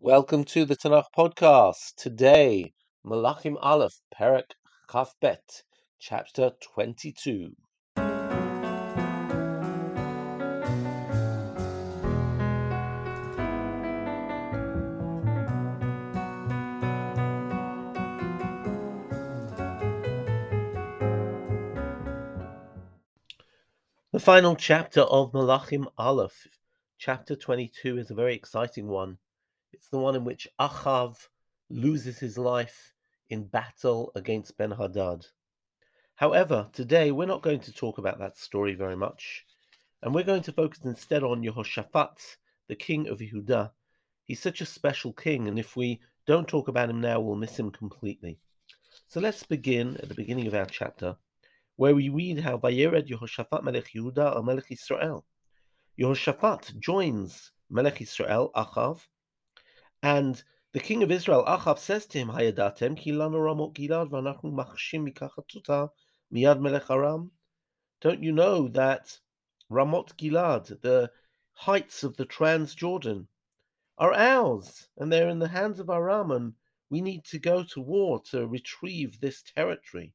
Welcome to the Tanakh podcast. Today, Malachim Aleph, Perek Chafbet, chapter 22. The final chapter of Malachim Aleph, chapter 22, is a very exciting one. It's the one in which Achav loses his life in battle against Ben Hadad. However, today we're not going to talk about that story very much, and we're going to focus instead on Yehoshaphat, the king of Yehuda. He's such a special king, and if we don't talk about him now, we'll miss him completely. So let's begin at the beginning of our chapter, where we read how Vayered Yehoshaphat Melech Yehuda al Melech Israel. Yehoshaphat joins Melech Israel, Achav, and the king of Israel, Achav, says to him, Hayadatem melech Aram. Don't you know that Ramot Gilad, the heights of the Transjordan, are ours, and they're in the hands of Aram, and we need to go to war to retrieve this territory.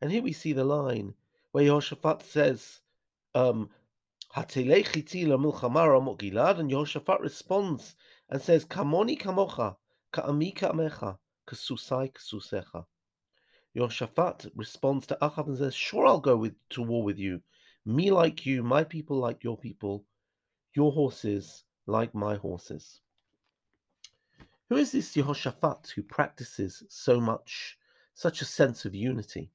And here we see the line where Yehoshaphat says, um, and Yehoshaphat responds and says, Kamoni kamocha, ka'ami ka'amecha, kasusai kasusecha. Yehoshaphat responds to Achav and says, Sure, I'll go with, to war with you. Me like you, my people like your people, your horses like my horses. Who is this Yehoshaphat who practices so much, such a sense of unity?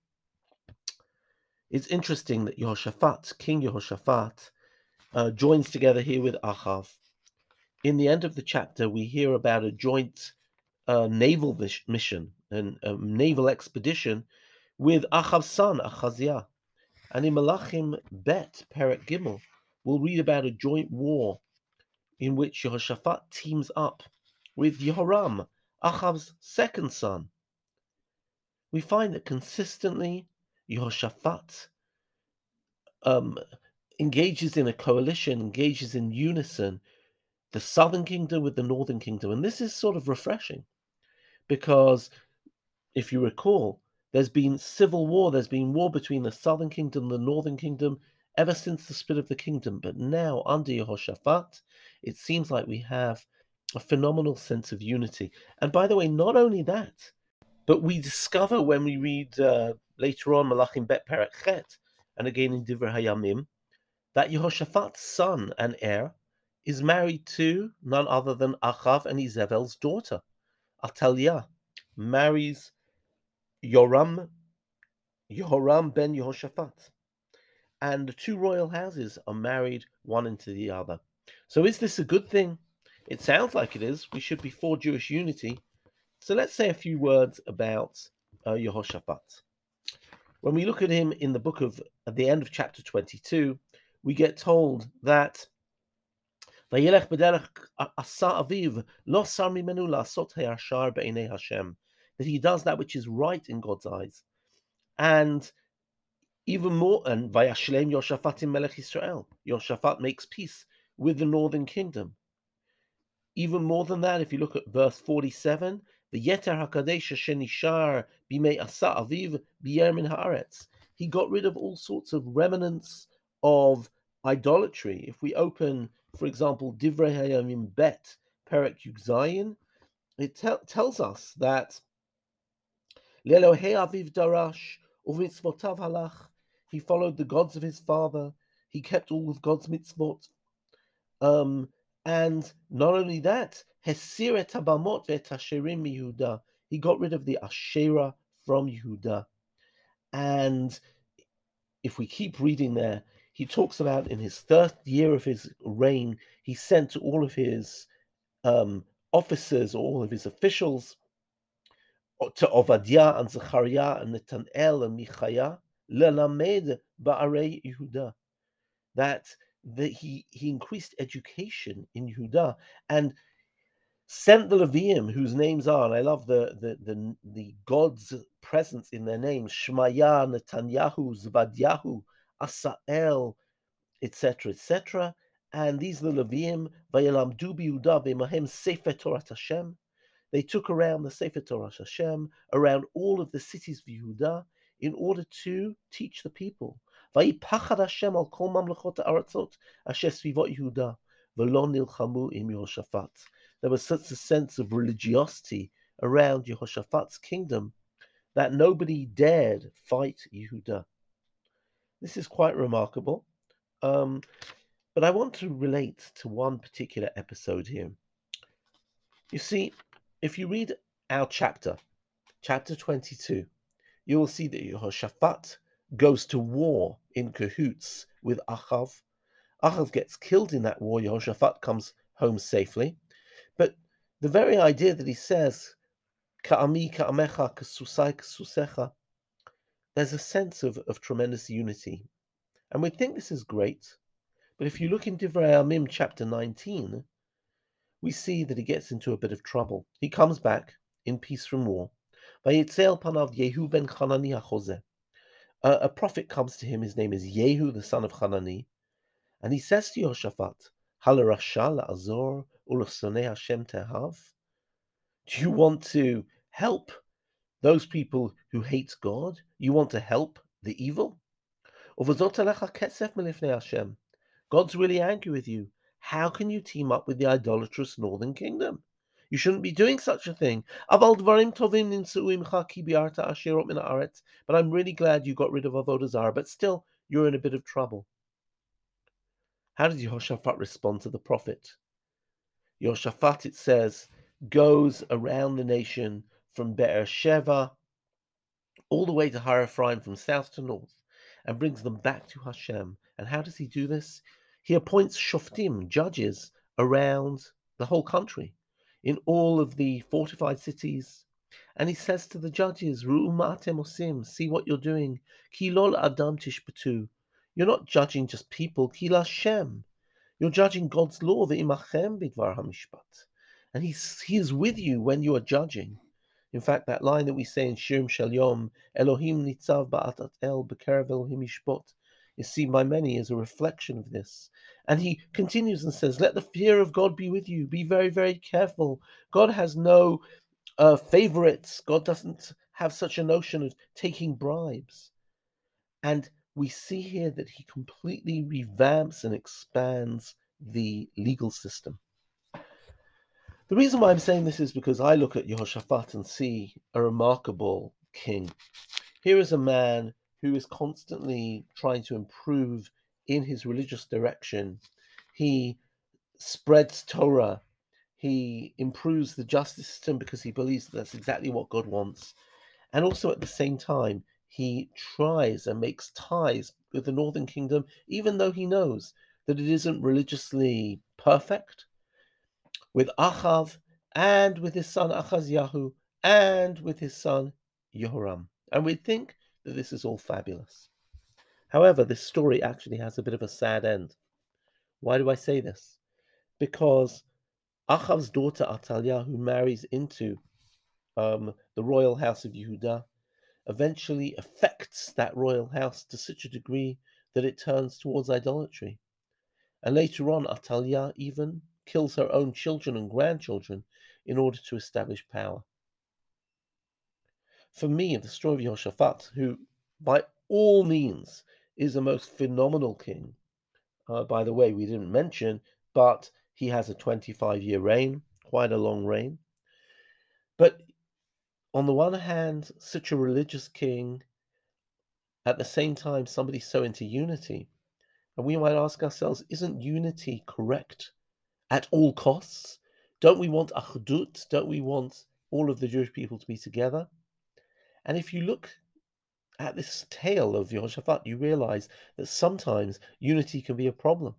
It's interesting that Yehoshaphat, King Yehoshaphat, uh, joins together here with Achav in the end of the chapter, we hear about a joint uh, naval mission and a naval expedition with Achav's son, Achaziah. And in Malachim Bet, Perek Gimel, we'll read about a joint war in which Yehoshaphat teams up with Yehoram, Achav's second son. We find that consistently Yehoshaphat um, engages in a coalition, engages in unison the southern kingdom with the northern kingdom. And this is sort of refreshing because if you recall, there's been civil war, there's been war between the southern kingdom and the northern kingdom ever since the split of the kingdom. But now, under Yehoshaphat, it seems like we have a phenomenal sense of unity. And by the way, not only that, but we discover when we read uh, later on Malachim Bet Perek and again in Divrei Hayamim, that Yehoshaphat's son and heir is married to none other than Achav and Izebel's daughter. Atalia marries Yoram, Yoram ben Yehoshaphat. And the two royal houses are married one into the other. So is this a good thing? It sounds like it is. We should be for Jewish unity. So let's say a few words about uh, Yehoshaphat. When we look at him in the book of, at the end of chapter 22, we get told that וילך בדרך עשה אביו, לא שר ממנו לעשות הישר בעיני השם. That he does that which is right in God's eyes. And even more, and Vayashlem Yoshaphat in Melech Israel. Yoshaphat makes peace with the northern kingdom. Even more than that, if you look at verse 47, the Yeter HaKadesh Shenishar Bimei Asa Aviv Biyer Min Haaretz. He got rid of all sorts of remnants of idolatry. If we open for example, Divrei Hayamim Bet Perek Yugzayin, it te- tells us that Lelohei Aviv Darash Uvitzvotav Halach. He followed the gods of his father. He kept all of God's mitzvot. Um, and not only that, Hesiret Abamot ve'tasherim Yehuda. He got rid of the Asherah from Yehuda. And if we keep reading there, he talks about in his third year of his reign, he sent to all of his um, officers, all of his officials, to Ovadiah and Zechariah and Netanel and Michaiah, lelamed ba'arei Yehuda, that the, he he increased education in Yehuda and sent the Leviim, whose names are, and I love the the the, the God's presence in their names, Shmaya, Netanyahu, Zvadyahu, Asael, etc., etc., and these are the Leviim, Vayalamdu Biyuda V'Mahem Sefer Torah Hashem. They took around the Sefer Torah Hashem, around all of the cities of Yehuda, in order to teach the people. Vayipachad Hashem al kol mamlechot ha'aratzot asher svivot Yehuda, v'lo nilchamu im Yehoshaphat. There was such a sense of religiosity around Jehoshaphat's kingdom that nobody dared fight Yehuda. This is quite remarkable. Um, but I want to relate to one particular episode here. You see, if you read our chapter, chapter 22, you will see that Yehoshaphat goes to war in cahoots with Achav. Achav gets killed in that war. Yehoshaphat comes home safely. But the very idea that he says, Ka'ami ka'amecha kasusai kasusecha, there's a sense of, of tremendous unity. And we think this is great. But if you look in Divrei Hayamim chapter 19, we see that he gets into a bit of trouble. He comes back in peace from war. Chanani A prophet comes to him, his name is Yehu, the son of Hanani, and he says to la'azor ulachsonei Hashem tehav? Do you want to help those people who hate God? You want to help the evil? God's really angry with you. How can you team up with the idolatrous northern kingdom? You shouldn't be doing such a thing. But I'm really glad you got rid of Avodah Zarah, but still, you're in a bit of trouble. How did Yehoshaphat respond to the prophet? Yehoshaphat, it says, goes around the nation from Be'er Sheva all the way to Har Ephraim from south to north and brings them back to Hashem. And how does he do this? He appoints shoftim, judges, around the whole country, in all of the fortified cities. And he says to the judges, "Ruim atem osim, see what you're doing. Kilol adam tishbatu. You're not judging just people, kila Shem. You're judging God's law, the imachem bidvar hamishpat. And he's, he is with you when you are judging. In fact, that line that we say in Shirim Shel Yom, Elohim nitzav ba'atat el bekerev Elohim yishbot, is seen by many as a reflection of this. And he continues and says, Let the fear of God be with you. Be very, very careful. God has no uh, favorites. God doesn't have such a notion of taking bribes. And we see here that he completely revamps and expands the legal system. The reason why I'm saying this is because I look at Yehoshaphat and see a remarkable king. Here is a man who is constantly trying to improve in his religious direction. He spreads Torah. He improves the justice system because he believes that that's exactly what God wants. And also at the same time, he tries and makes ties with the northern kingdom, even though he knows that it isn't religiously perfect, with Achav and with his son Achaziahu and with his son Yehoram. And we think that this is all fabulous. However, this story actually has a bit of a sad end. Why do I say this? Because Achav's daughter Atalia, who marries into um, the royal house of Yehuda, eventually affects that royal house to such a degree that it turns towards idolatry. And later on, Atalia even kills her own children and grandchildren in order to establish power for me, the story of Yehoshaphat, who by all means is the most phenomenal king, uh, by the way, we didn't mention, but he has a 25 year reign, quite a long reign. But on the one hand, such a religious king, at the same time, somebody so into unity. And we might ask ourselves, isn't unity correct at all costs? Don't we want achdut? Don't we want all of the Jewish people to be together? And if you look at this tale of Yehoshaphat, you realize that sometimes unity can be a problem.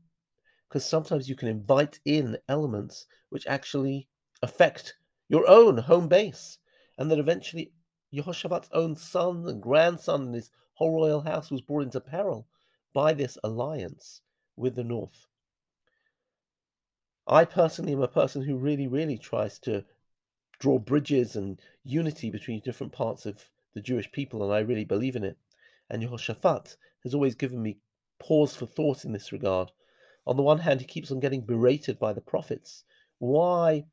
Because sometimes you can invite in elements which actually affect your own home base. And that eventually Yehoshaphat's own son and grandson and his whole royal house was brought into peril by this alliance with the north. I personally am a person who really, really tries to draw bridges and unity between different parts of the Jewish people, and I really believe in it. And Yehoshaphat has always given me pause for thought in this regard. On the one hand, he keeps on getting berated by the prophets. Why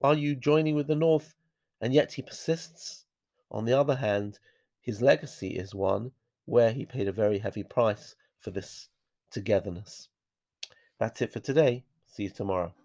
are you joining with the North? And yet he persists. On the other hand, his legacy is one where he paid a very heavy price for this togetherness. That's it for today. See you tomorrow.